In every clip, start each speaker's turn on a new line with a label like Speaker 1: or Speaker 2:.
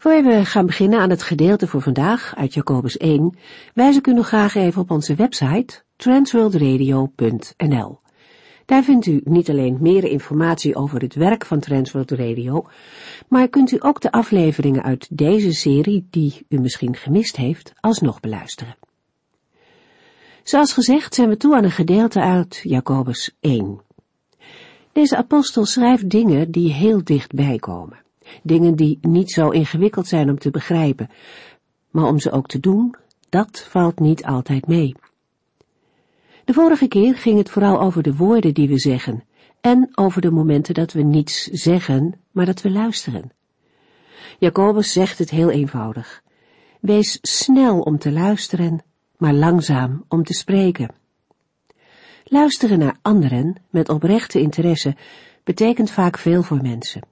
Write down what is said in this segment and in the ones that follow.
Speaker 1: Voor we gaan beginnen aan het gedeelte voor vandaag uit Jacobus 1, wijs ik u nog graag even op onze website transworldradio.nl. Daar vindt u niet alleen meer informatie over het werk van Transworld Radio, maar kunt u ook de afleveringen uit deze serie, die u misschien gemist heeft, alsnog beluisteren. Zoals gezegd zijn we toe aan een gedeelte uit Jacobus 1. Deze apostel schrijft dingen die heel dichtbij komen. Dingen die niet zo ingewikkeld zijn om te begrijpen. Maar om ze ook te doen, dat valt niet altijd mee. De vorige keer ging het vooral over de woorden die we zeggen en over de momenten dat we niets zeggen, maar dat we luisteren. Jacobus zegt het heel eenvoudig. Wees snel om te luisteren, maar langzaam om te spreken. Luisteren naar anderen met oprechte interesse betekent vaak veel voor mensen.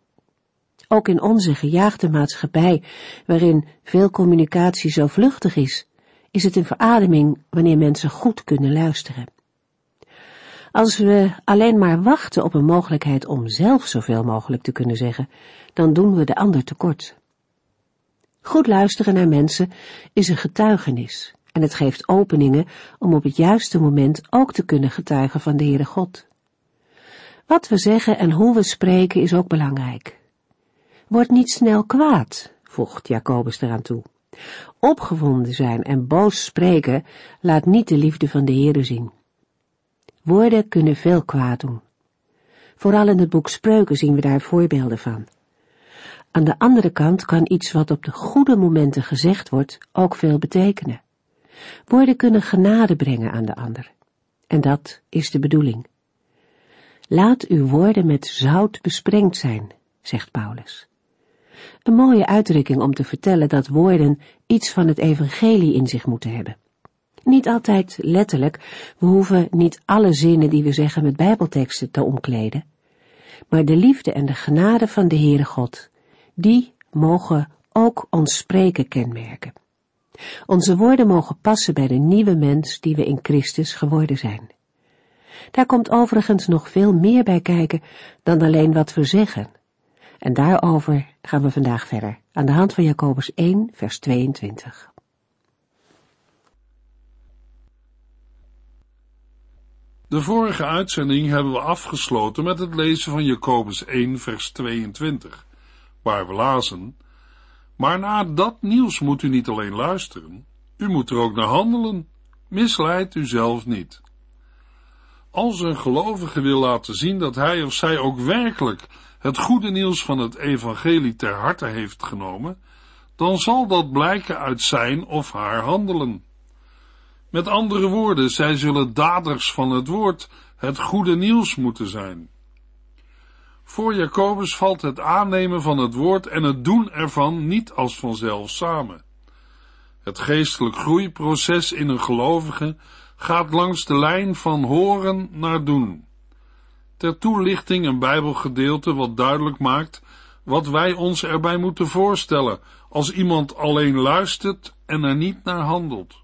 Speaker 1: Ook in onze gejaagde maatschappij, waarin veel communicatie zo vluchtig is, is het een verademing wanneer mensen goed kunnen luisteren. Als we alleen maar wachten op een mogelijkheid om zelf zoveel mogelijk te kunnen zeggen, dan doen we de ander tekort. Goed luisteren naar mensen is een getuigenis en het geeft openingen om op het juiste moment ook te kunnen getuigen van de Heere God. Wat we zeggen en hoe we spreken is ook belangrijk. Word niet snel kwaad, voegt Jacobus eraan toe. Opgewonden zijn en boos spreken laat niet de liefde van de Heere zien. Woorden kunnen veel kwaad doen. Vooral in het boek Spreuken zien we daar voorbeelden van. Aan de andere kant kan iets wat op de goede momenten gezegd wordt ook veel betekenen. Woorden kunnen genade brengen aan de ander. En dat is de bedoeling. Laat uw woorden met zout besprengd zijn, zegt Paulus. Een mooie uitdrukking om te vertellen dat woorden iets van het evangelie in zich moeten hebben. Niet altijd letterlijk, we hoeven niet alle zinnen die we zeggen met bijbelteksten te omkleden. Maar de liefde en de genade van de Heere God, die mogen ook ons spreken kenmerken. Onze woorden mogen passen bij de nieuwe mens die we in Christus geworden zijn. Daar komt overigens nog veel meer bij kijken dan alleen wat we zeggen. En daarover gaan we vandaag verder, aan de hand van Jacobus 1, vers 22.
Speaker 2: De vorige uitzending hebben we afgesloten met het lezen van Jacobus 1, vers 22, waar we lazen, maar naar dat nieuws moet u niet alleen luisteren, u moet er ook naar handelen. Misleid u zelf niet. Als een gelovige wil laten zien dat hij of zij ook werkelijk het goede nieuws van het evangelie ter harte heeft genomen, dan zal dat blijken uit zijn of haar handelen. Met andere woorden, zij zullen daders van het woord, het goede nieuws moeten zijn. Voor Jacobus valt het aannemen van het woord en het doen ervan niet als vanzelf samen. Het geestelijk groeiproces in een gelovige gaat langs de lijn van horen naar doen. Ter toelichting een Bijbelgedeelte wat duidelijk maakt wat wij ons erbij moeten voorstellen als iemand alleen luistert en er niet naar handelt.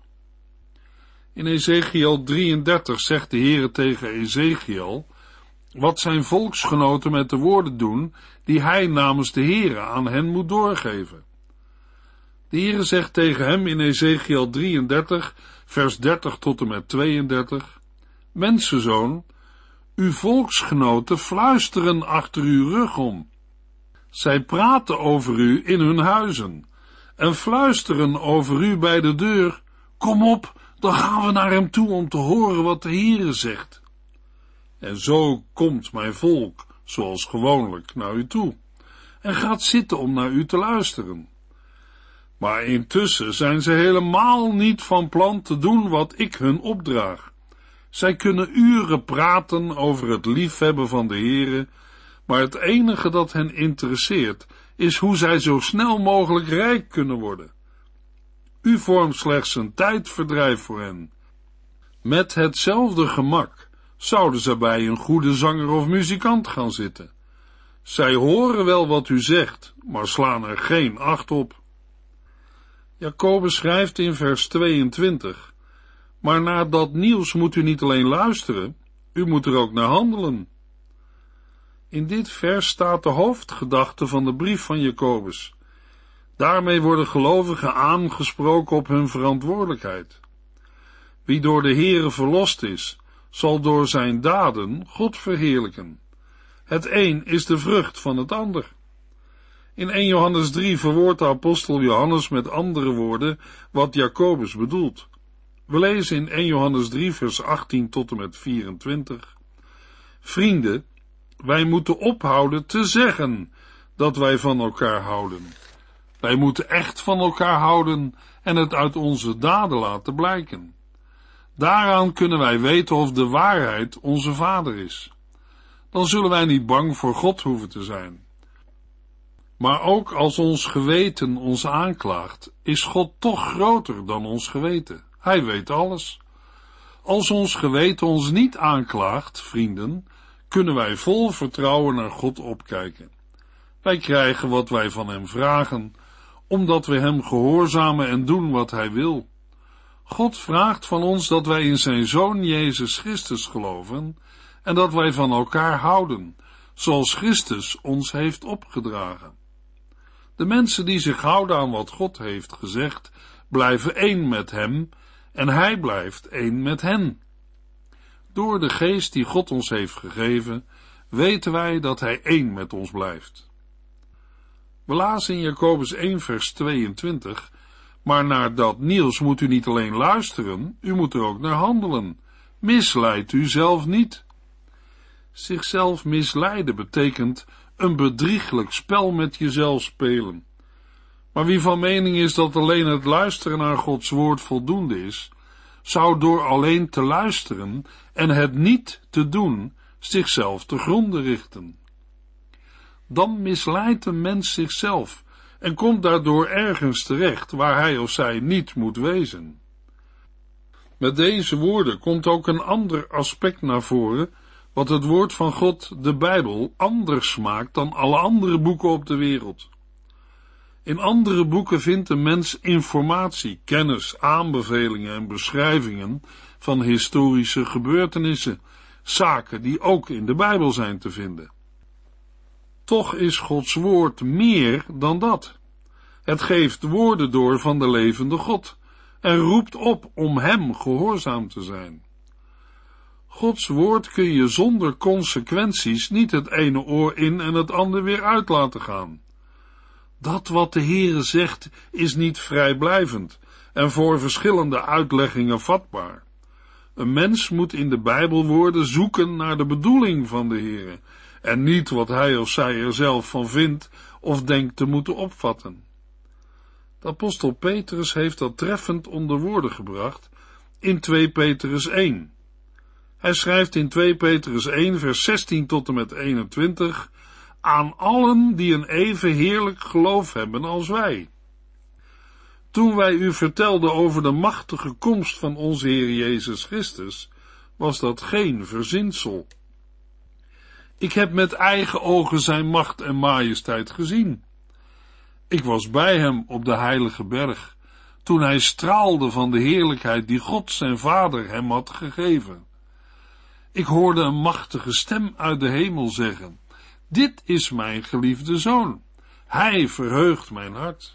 Speaker 2: In Ezekiel 33 zegt de Heere tegen Ezekiel wat zijn volksgenoten met de woorden doen die hij namens de Heere aan hen moet doorgeven. De Heere zegt tegen hem in Ezekiel 33, vers 30 tot en met 32, Mensenzoon, uw volksgenoten fluisteren achter uw rug om. Zij praten over u in hun huizen en fluisteren over u bij de deur. Kom op, dan gaan we naar hem toe om te horen wat de Heere zegt. En zo komt mijn volk, zoals gewoonlijk, naar u toe en gaat zitten om naar u te luisteren. Maar intussen zijn ze helemaal niet van plan te doen wat ik hun opdraag. Zij kunnen uren praten over het liefhebben van de Heere, maar het enige dat hen interesseert is hoe zij zo snel mogelijk rijk kunnen worden. U vormt slechts een tijdverdrijf voor hen. Met hetzelfde gemak zouden ze bij een goede zanger of muzikant gaan zitten. Zij horen wel wat u zegt, maar slaan er geen acht op. Jacobus schrijft in vers 22, maar naar dat nieuws moet u niet alleen luisteren, u moet er ook naar handelen. In dit vers staat de hoofdgedachte van de brief van Jacobus. Daarmee worden gelovigen aangesproken op hun verantwoordelijkheid. Wie door de Heere verlost is, zal door zijn daden God verheerlijken. Het een is de vrucht van het ander. In 1 Johannes 3 verwoordt de apostel Johannes met andere woorden wat Jacobus bedoelt. We lezen in 1 Johannes 3 vers 18 tot en met 24. Vrienden, wij moeten ophouden te zeggen dat wij van elkaar houden. Wij moeten echt van elkaar houden en het uit onze daden laten blijken. Daaraan kunnen wij weten of de waarheid onze vader is. Dan zullen wij niet bang voor God hoeven te zijn. Maar ook als ons geweten ons aanklaagt, is God toch groter dan ons geweten. Hij weet alles. Als ons geweten ons niet aanklaagt, vrienden, kunnen wij vol vertrouwen naar God opkijken. Wij krijgen wat wij van Hem vragen, omdat we Hem gehoorzamen en doen wat Hij wil. God vraagt van ons dat wij in Zijn Zoon Jezus Christus geloven en dat wij van elkaar houden, zoals Christus ons heeft opgedragen. De mensen die zich houden aan wat God heeft gezegd, blijven één met Hem en Hij blijft één met hen. Door de geest die God ons heeft gegeven, weten wij dat Hij één met ons blijft. We lazen in Jacobus 1 vers 22, maar naar dat nieuws moet u niet alleen luisteren, u moet er ook naar handelen. Misleid u zelf niet. Zichzelf misleiden betekent een bedrieglijk spel met jezelf spelen. Maar wie van mening is dat alleen het luisteren naar Gods woord voldoende is, zou door alleen te luisteren en het niet te doen zichzelf te gronden richten. Dan misleidt een mens zichzelf en komt daardoor ergens terecht waar hij of zij niet moet wezen. Met deze woorden komt ook een ander aspect naar voren, wat het woord van God, de Bijbel, anders maakt dan alle andere boeken op de wereld. In andere boeken vindt de mens informatie, kennis, aanbevelingen en beschrijvingen van historische gebeurtenissen, zaken die ook in de Bijbel zijn te vinden. Toch is Gods woord meer dan dat. Het geeft woorden door van de levende God en roept op om Hem gehoorzaam te zijn. Gods woord kun je zonder consequenties niet het ene oor in en het andere weer uit laten gaan. Dat wat de Heere zegt is niet vrijblijvend en voor verschillende uitleggingen vatbaar. Een mens moet in de Bijbelwoorden zoeken naar de bedoeling van de Heere en niet wat hij of zij er zelf van vindt of denkt te moeten opvatten. De apostel Petrus heeft dat treffend onder woorden gebracht in 2 Petrus 1. Hij schrijft in 2 Petrus 1 vers 16 tot en met 21 aan allen die een even heerlijk geloof hebben als wij. Toen wij u vertelden over de machtige komst van onze Heer Jezus Christus, was dat geen verzinsel. Ik heb met eigen ogen zijn macht en majesteit gezien. Ik was bij hem op de heilige berg, toen hij straalde van de heerlijkheid die God zijn vader hem had gegeven. Ik hoorde een machtige stem uit de hemel zeggen, dit is mijn geliefde zoon. Hij verheugt mijn hart.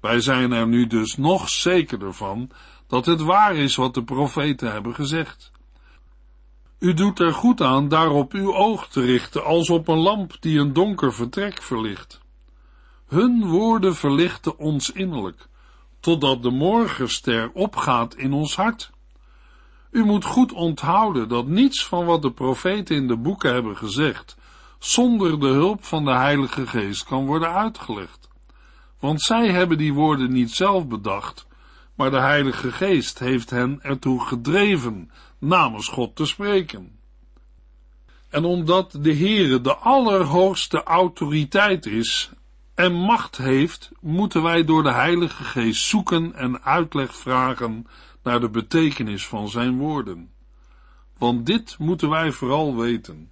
Speaker 2: Wij zijn er nu dus nog zekerder van dat het waar is wat de profeten hebben gezegd. U doet er goed aan daarop uw oog te richten als op een lamp die een donker vertrek verlicht. Hun woorden verlichten ons innerlijk, totdat de morgenster opgaat in ons hart. U moet goed onthouden dat niets van wat de profeten in de boeken hebben gezegd zonder de hulp van de Heilige Geest kan worden uitgelegd. Want zij hebben die woorden niet zelf bedacht, maar de Heilige Geest heeft hen ertoe gedreven namens God te spreken. En omdat de Heere de allerhoogste autoriteit is en macht heeft, moeten wij door de Heilige Geest zoeken en uitleg vragen naar de betekenis van zijn woorden. Want dit moeten wij vooral weten,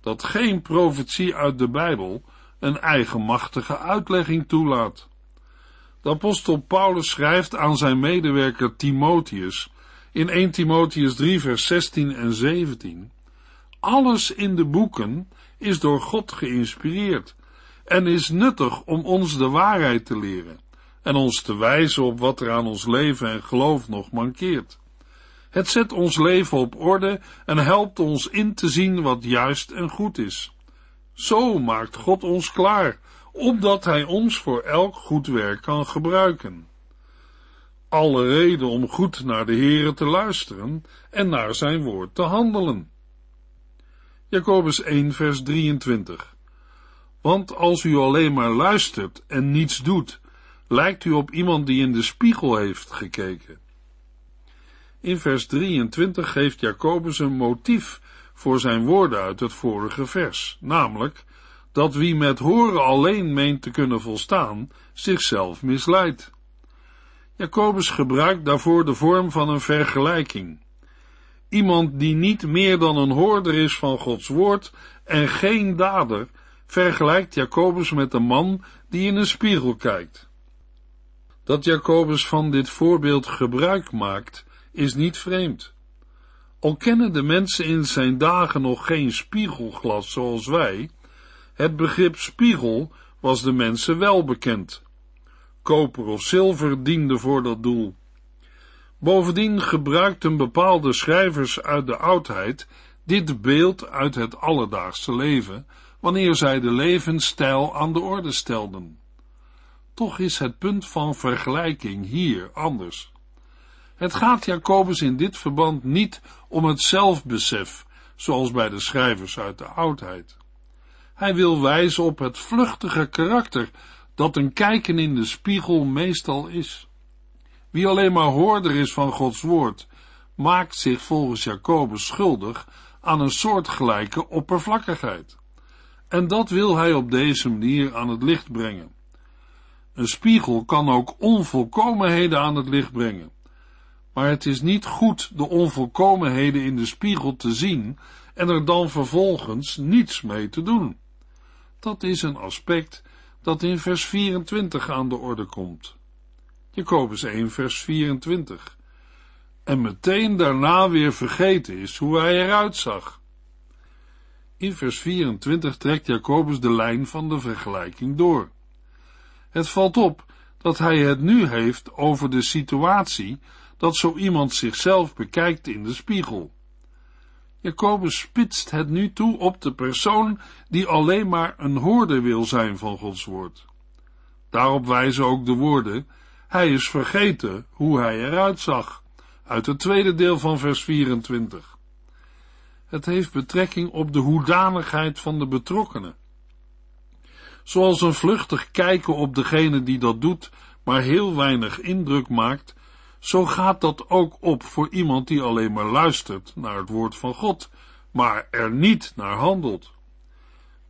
Speaker 2: dat geen profetie uit de Bijbel een eigenmachtige uitlegging toelaat. De apostel Paulus schrijft aan zijn medewerker Timotheus in 1 Timotheus 3 vers 16 en 17 Alles in de boeken is door God geïnspireerd en is nuttig om ons de waarheid te leren en ons te wijzen op wat er aan ons leven en geloof nog mankeert. Het zet ons leven op orde en helpt ons in te zien wat juist en goed is. Zo maakt God ons klaar, opdat Hij ons voor elk goed werk kan gebruiken. Alle reden om goed naar de Heere te luisteren en naar Zijn woord te handelen. Jacobus 1 vers 23 Want als u alleen maar luistert en niets doet, lijkt u op iemand die in de spiegel heeft gekeken. In vers 23 geeft Jacobus een motief voor zijn woorden uit het vorige vers, namelijk dat wie met horen alleen meent te kunnen volstaan, zichzelf misleidt. Jacobus gebruikt daarvoor de vorm van een vergelijking. Iemand die niet meer dan een hoorder is van Gods woord en geen dader, vergelijkt Jacobus met een man die in een spiegel kijkt. Dat Jacobus van dit voorbeeld gebruik maakt, is niet vreemd. Al kennen de mensen in zijn dagen nog geen spiegelglas zoals wij, het begrip spiegel was de mensen wel bekend. Koper of zilver diende voor dat doel. Bovendien gebruikten bepaalde schrijvers uit de oudheid dit beeld uit het alledaagse leven, wanneer zij de levensstijl aan de orde stelden. Toch is het punt van vergelijking hier anders. Het gaat Jacobus in dit verband niet om het zelfbesef, zoals bij de schrijvers uit de oudheid. Hij wil wijzen op het vluchtige karakter dat een kijken in de spiegel meestal is. Wie alleen maar hoorder is van Gods woord, maakt zich volgens Jacobus schuldig aan een soortgelijke oppervlakkigheid. En dat wil hij op deze manier aan het licht brengen. Een spiegel kan ook onvolkomenheden aan het licht brengen. Maar het is niet goed de onvolkomenheden in de spiegel te zien en er dan vervolgens niets mee te doen. Dat is een aspect dat in vers 24 aan de orde komt. Jacobus 1 vers 24. En meteen daarna weer vergeten is hoe hij eruit zag. In vers 24 trekt Jacobus de lijn van de vergelijking door. Het valt op dat hij het nu heeft over de situatie dat zo iemand zichzelf bekijkt in de spiegel. Jacobus spitst het nu toe op de persoon die alleen maar een hoorder wil zijn van Gods woord. Daarop wijzen ook de woorden, hij is vergeten hoe hij eruit zag, uit het tweede deel van vers 24. Het heeft betrekking op de hoedanigheid van de betrokkenen. Zoals een vluchtig kijken op degene die dat doet, maar heel weinig indruk maakt, zo gaat dat ook op voor iemand die alleen maar luistert naar het woord van God, maar er niet naar handelt.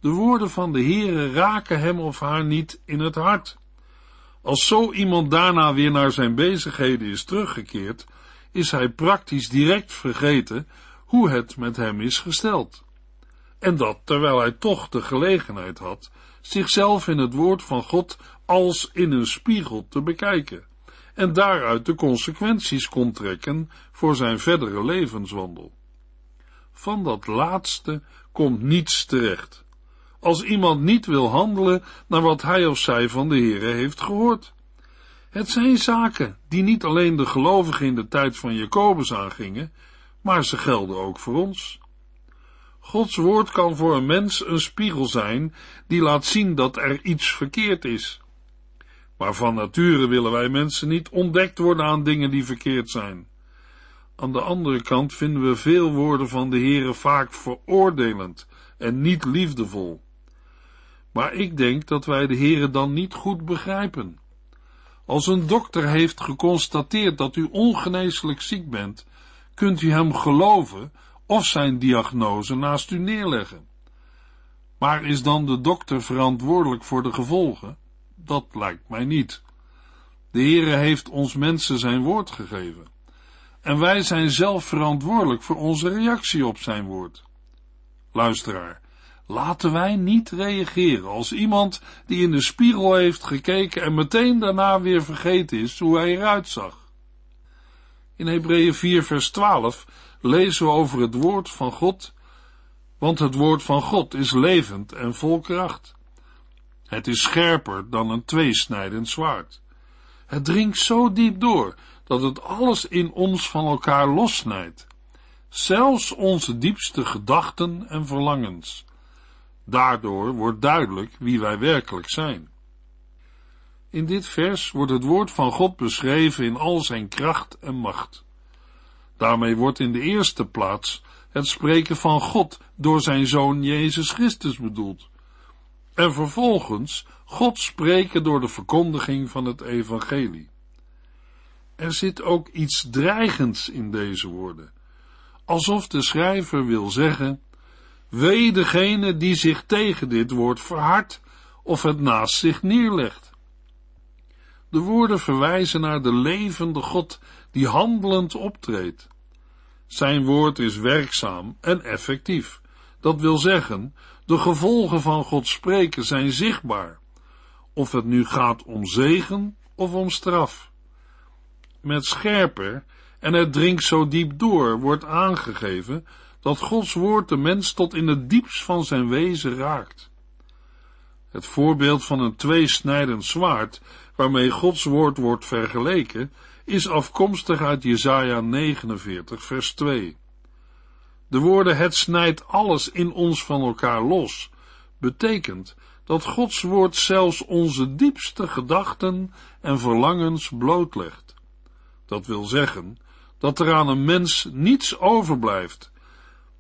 Speaker 2: De woorden van de Heere raken hem of haar niet in het hart. Als zo iemand daarna weer naar zijn bezigheden is teruggekeerd, is hij praktisch direct vergeten hoe het met hem is gesteld. En dat terwijl hij toch de gelegenheid had zichzelf in het woord van God als in een spiegel te bekijken en daaruit de consequenties kon trekken voor zijn verdere levenswandel. Van dat laatste komt niets terecht. Als iemand niet wil handelen naar wat hij of zij van de Heere heeft gehoord. Het zijn zaken die niet alleen de gelovigen in de tijd van Jacobus aangingen, maar ze gelden ook voor ons. Gods woord kan voor een mens een spiegel zijn die laat zien dat er iets verkeerd is. Maar van nature willen wij mensen niet ontdekt worden aan dingen die verkeerd zijn. Aan de andere kant vinden we veel woorden van de Heere vaak veroordelend en niet liefdevol. Maar ik denk dat wij de Heere dan niet goed begrijpen. Als een dokter heeft geconstateerd dat u ongeneeslijk ziek bent, kunt u hem geloven of zijn diagnose naast u neerleggen. Maar is dan de dokter verantwoordelijk voor de gevolgen? Dat lijkt mij niet. De Heere heeft ons mensen zijn woord gegeven. En wij zijn zelf verantwoordelijk voor onze reactie op zijn woord. Luisteraar, laten wij niet reageren als iemand die in de spiegel heeft gekeken en meteen daarna weer vergeten is hoe hij eruit zag. In Hebreeën 4 vers 12 lezen we over het woord van God, want het woord van God is levend en vol kracht. Het is scherper dan een tweesnijdend zwaard. Het dringt zo diep door dat het alles in ons van elkaar lossnijdt, zelfs onze diepste gedachten en verlangens. Daardoor wordt duidelijk wie wij werkelijk zijn. In dit vers wordt het woord van God beschreven in al zijn kracht en macht. Daarmee wordt in de eerste plaats het spreken van God door zijn zoon Jezus Christus bedoeld. En vervolgens God spreken door de verkondiging van het evangelie. Er zit ook iets dreigends in deze woorden, alsof de schrijver wil zeggen, wee degene die zich tegen dit woord verhardt of het naast zich neerlegt. De woorden verwijzen naar de levende God die handelend optreedt. Zijn woord is werkzaam en effectief. Dat wil zeggen, de gevolgen van God spreken zijn zichtbaar, of het nu gaat om zegen of om straf. Met scherper, en het dringt zo diep door, wordt aangegeven dat Gods woord de mens tot in het diepst van zijn wezen raakt. Het voorbeeld van een tweesnijdend zwaard, waarmee Gods woord wordt vergeleken, is afkomstig uit Jesaja 49 vers 2. De woorden het snijdt alles in ons van elkaar los, betekent dat Gods woord zelfs onze diepste gedachten en verlangens blootlegt. Dat wil zeggen dat er aan een mens niets overblijft,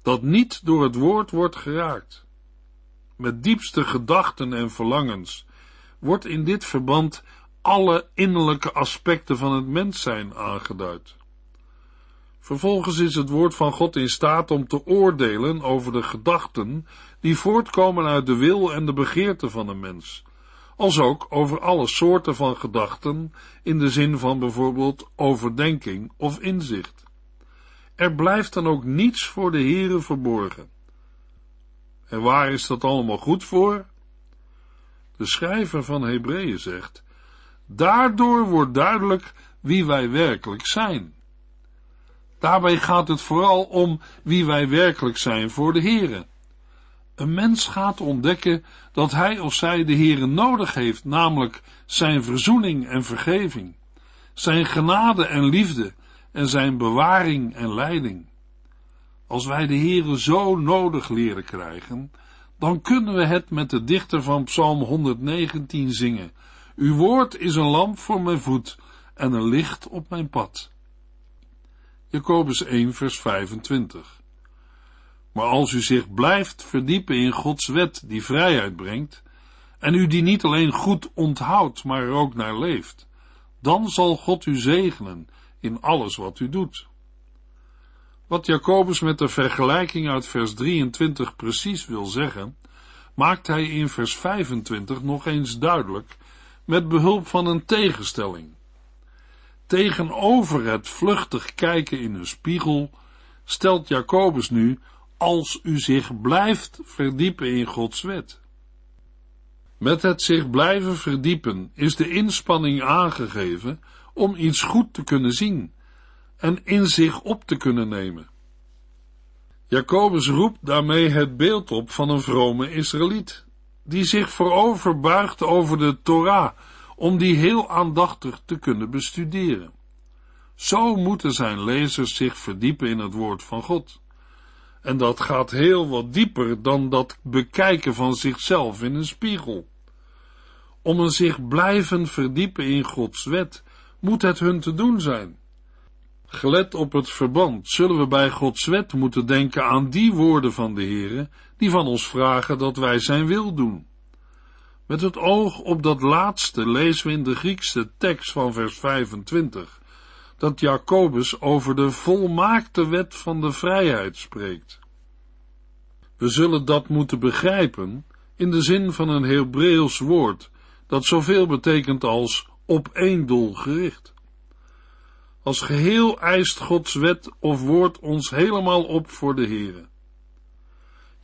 Speaker 2: dat niet door het woord wordt geraakt. Met diepste gedachten en verlangens wordt in dit verband alle innerlijke aspecten van het mens zijn aangeduid. Vervolgens is het woord van God in staat om te oordelen over de gedachten die voortkomen uit de wil en de begeerte van een mens, als ook over alle soorten van gedachten in de zin van bijvoorbeeld overdenking of inzicht. Er blijft dan ook niets voor de Here verborgen. En waar is dat allemaal goed voor? De schrijver van Hebreeën zegt, daardoor wordt duidelijk wie wij werkelijk zijn. Daarbij gaat het vooral om wie wij werkelijk zijn voor de Here. Een mens gaat ontdekken dat hij of zij de Here nodig heeft, namelijk zijn verzoening en vergeving, zijn genade en liefde en zijn bewaring en leiding. Als wij de Here zo nodig leren krijgen, dan kunnen we het met de dichter van Psalm 119 zingen. Uw woord is een lamp voor mijn voet en een licht op mijn pad. Jacobus 1 vers 25. Maar als u zich blijft verdiepen in Gods wet die vrijheid brengt, en u die niet alleen goed onthoudt, maar er ook naar leeft, dan zal God u zegenen in alles wat u doet. Wat Jacobus met de vergelijking uit vers 23 precies wil zeggen, maakt hij in vers 25 nog eens duidelijk met behulp van een tegenstelling. Tegenover het vluchtig kijken in een spiegel stelt Jacobus nu als u zich blijft verdiepen in Gods wet. Met het zich blijven verdiepen is de inspanning aangegeven om iets goed te kunnen zien en in zich op te kunnen nemen. Jacobus roept daarmee het beeld op van een vrome Israëliet, die zich voorover buigt over de Torah, om die heel aandachtig te kunnen bestuderen. Zo moeten zijn lezers zich verdiepen in het woord van God. En dat gaat heel wat dieper dan dat bekijken van zichzelf in een spiegel. Om een zich blijven verdiepen in Gods wet, moet het hun te doen zijn. Gelet op het verband zullen we bij Gods wet moeten denken aan die woorden van de Heere, die van ons vragen dat wij zijn wil doen. Met het oog op dat laatste lezen we in de Griekse tekst van vers 25 dat Jacobus over de volmaakte wet van de vrijheid spreekt. We zullen dat moeten begrijpen in de zin van een Hebreeuws woord dat zoveel betekent als op één doel gericht. Als geheel eist Gods wet of woord ons helemaal op voor de Here.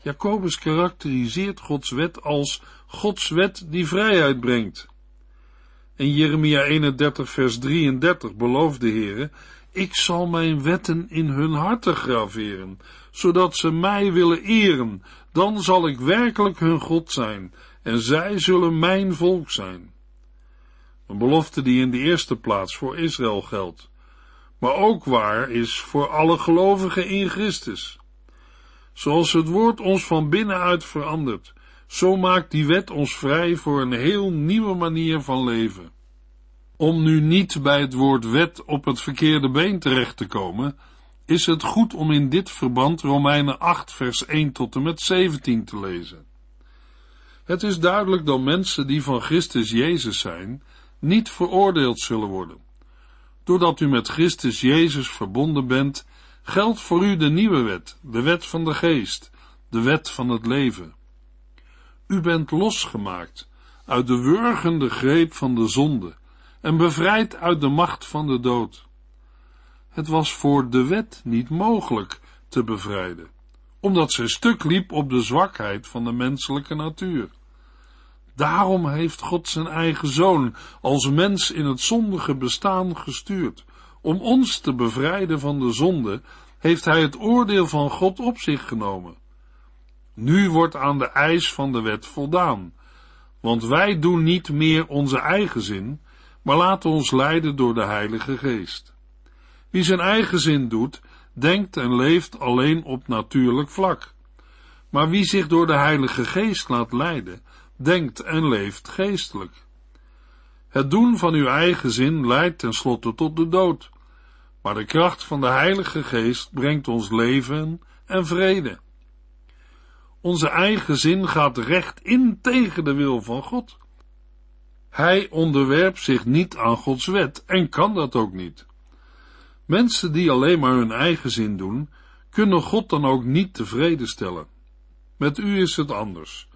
Speaker 2: Jacobus karakteriseert Gods wet als Gods wet die vrijheid brengt. In Jeremia 31 vers 33 belooft de Heere, ik zal mijn wetten in hun harten graveren, zodat ze mij willen eren, dan zal ik werkelijk hun God zijn, en zij zullen mijn volk zijn. Een belofte die in de eerste plaats voor Israël geldt, maar ook waar is voor alle gelovigen in Christus. Zoals het woord ons van binnenuit verandert, zo maakt die wet ons vrij voor een heel nieuwe manier van leven. Om nu niet bij het woord wet op het verkeerde been terecht te komen, is het goed om in dit verband Romeinen 8 vers 1 tot en met 17 te lezen. Het is duidelijk dat mensen die van Christus Jezus zijn, niet veroordeeld zullen worden. Doordat u met Christus Jezus verbonden bent, geldt voor u de nieuwe wet, de wet van de geest, de wet van het leven. U bent losgemaakt uit de wurgende greep van de zonde en bevrijd uit de macht van de dood. Het was voor de wet niet mogelijk te bevrijden, omdat ze stuk liep op de zwakheid van de menselijke natuur. Daarom heeft God zijn eigen zoon als mens in het zondige bestaan gestuurd. Om ons te bevrijden van de zonde heeft hij het oordeel van God op zich genomen. Nu wordt aan de eis van de wet voldaan, want wij doen niet meer onze eigen zin, maar laten ons leiden door de Heilige Geest. Wie zijn eigen zin doet, denkt en leeft alleen op natuurlijk vlak. Maar wie zich door de Heilige Geest laat leiden, denkt en leeft geestelijk. Het doen van uw eigen zin leidt tenslotte tot de dood, maar de kracht van de Heilige Geest brengt ons leven en vrede. Onze eigen zin gaat recht in tegen de wil van God. Hij onderwerpt zich niet aan Gods wet en kan dat ook niet. Mensen die alleen maar hun eigen zin doen, kunnen God dan ook niet tevreden stellen. Met u is het anders.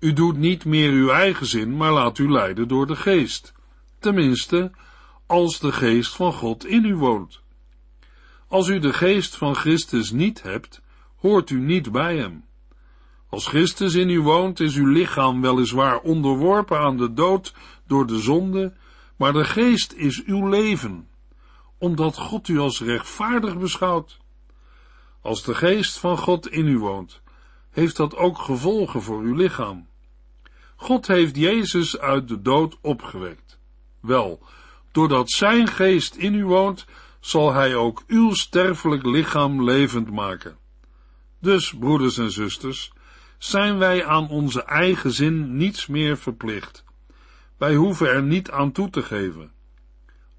Speaker 2: U doet niet meer uw eigen zin, maar laat u leiden door de geest. Tenminste, als de geest van God in u woont. Als u de geest van Christus niet hebt, hoort u niet bij hem. Als Christus in u woont, is uw lichaam weliswaar onderworpen aan de dood door de zonde, maar de geest is uw leven, omdat God u als rechtvaardig beschouwt. Als de geest van God in u woont, heeft dat ook gevolgen voor uw lichaam. God heeft Jezus uit de dood opgewekt. Wel, doordat zijn geest in u woont, zal hij ook uw sterfelijk lichaam levend maken. Dus, broeders en zusters, zijn wij aan onze eigen zin niets meer verplicht. Wij hoeven er niet aan toe te geven.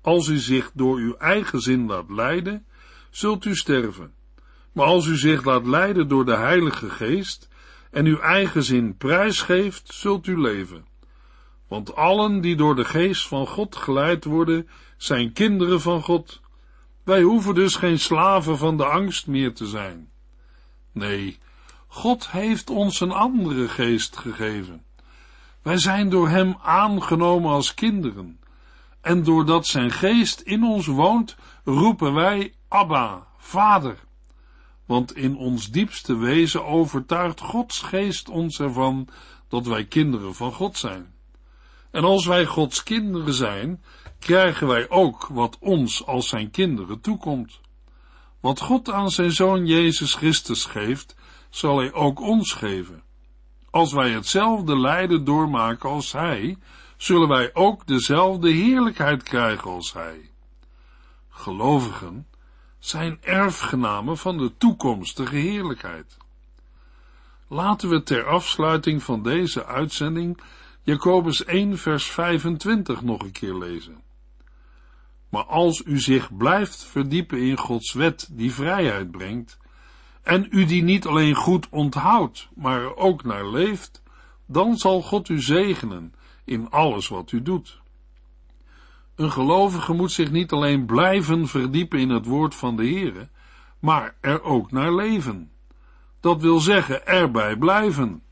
Speaker 2: Als u zich door uw eigen zin laat leiden, zult u sterven. Maar als u zich laat leiden door de Heilige Geest en uw eigen zin prijsgeeft, zult u leven. Want allen die door de Geest van God geleid worden, zijn kinderen van God. Wij hoeven dus geen slaven van de angst meer te zijn. Nee, God heeft ons een andere geest gegeven. Wij zijn door Hem aangenomen als kinderen. En doordat Zijn geest in ons woont, roepen wij Abba, Vader. Want in ons diepste wezen overtuigt Gods geest ons ervan dat wij kinderen van God zijn. En als wij Gods kinderen zijn, krijgen wij ook wat ons als zijn kinderen toekomt. Wat God aan zijn zoon Jezus Christus geeft, zal hij ook ons geven. Als wij hetzelfde lijden doormaken als hij, zullen wij ook dezelfde heerlijkheid krijgen als hij. Gelovigen zijn erfgenamen van de toekomstige heerlijkheid. Laten we ter afsluiting van deze uitzending Jacobus 1 vers 25 nog een keer lezen. Maar als u zich blijft verdiepen in Gods wet die vrijheid brengt, en u die niet alleen goed onthoudt, maar er ook naar leeft, dan zal God u zegenen in alles wat u doet. Een gelovige moet zich niet alleen blijven verdiepen in het woord van de Heere, maar er ook naar leven. Dat wil zeggen erbij blijven.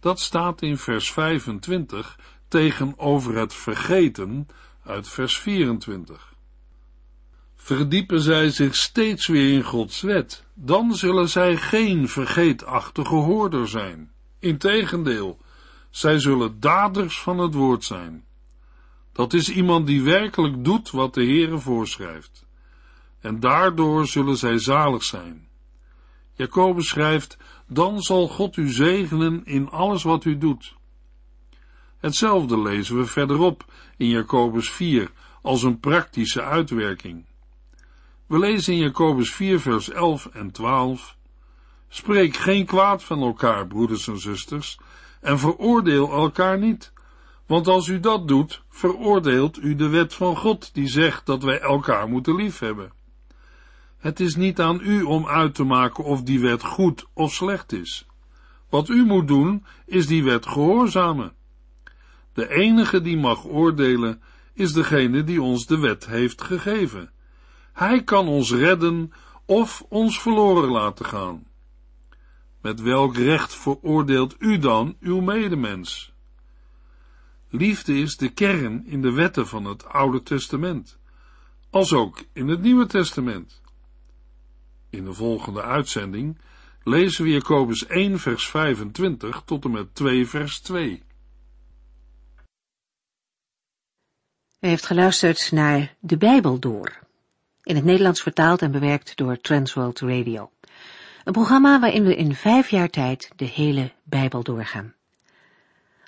Speaker 2: Dat staat in vers 25 tegenover het vergeten uit vers 24. Verdiepen zij zich steeds weer in Gods wet, dan zullen zij geen vergeetachtige hoorder zijn. Integendeel, zij zullen daders van het woord zijn. Dat is iemand die werkelijk doet wat de Heere voorschrijft. En daardoor zullen zij zalig zijn. Jacobus schrijft, dan zal God u zegenen in alles wat u doet. Hetzelfde lezen we verderop in Jacobus 4 als een praktische uitwerking. We lezen in Jacobus 4 vers 11 en 12 Spreek geen kwaad van elkaar, broeders en zusters, en veroordeel elkaar niet. Want als u dat doet, veroordeelt u de wet van God, die zegt dat wij elkaar moeten liefhebben. Het is niet aan u om uit te maken of die wet goed of slecht is. Wat u moet doen, is die wet gehoorzamen. De enige die mag oordelen, is degene die ons de wet heeft gegeven. Hij kan ons redden of ons verloren laten gaan. Met welk recht veroordeelt u dan uw medemens? Liefde is de kern in de wetten van het Oude Testament, als ook in het Nieuwe Testament. In de volgende uitzending lezen we Jacobus 1 vers 25 tot en met 2 vers 2.
Speaker 1: U heeft geluisterd naar De Bijbel Door, in het Nederlands vertaald en bewerkt door Transworld Radio. Een programma waarin we in vijf jaar tijd de hele Bijbel doorgaan.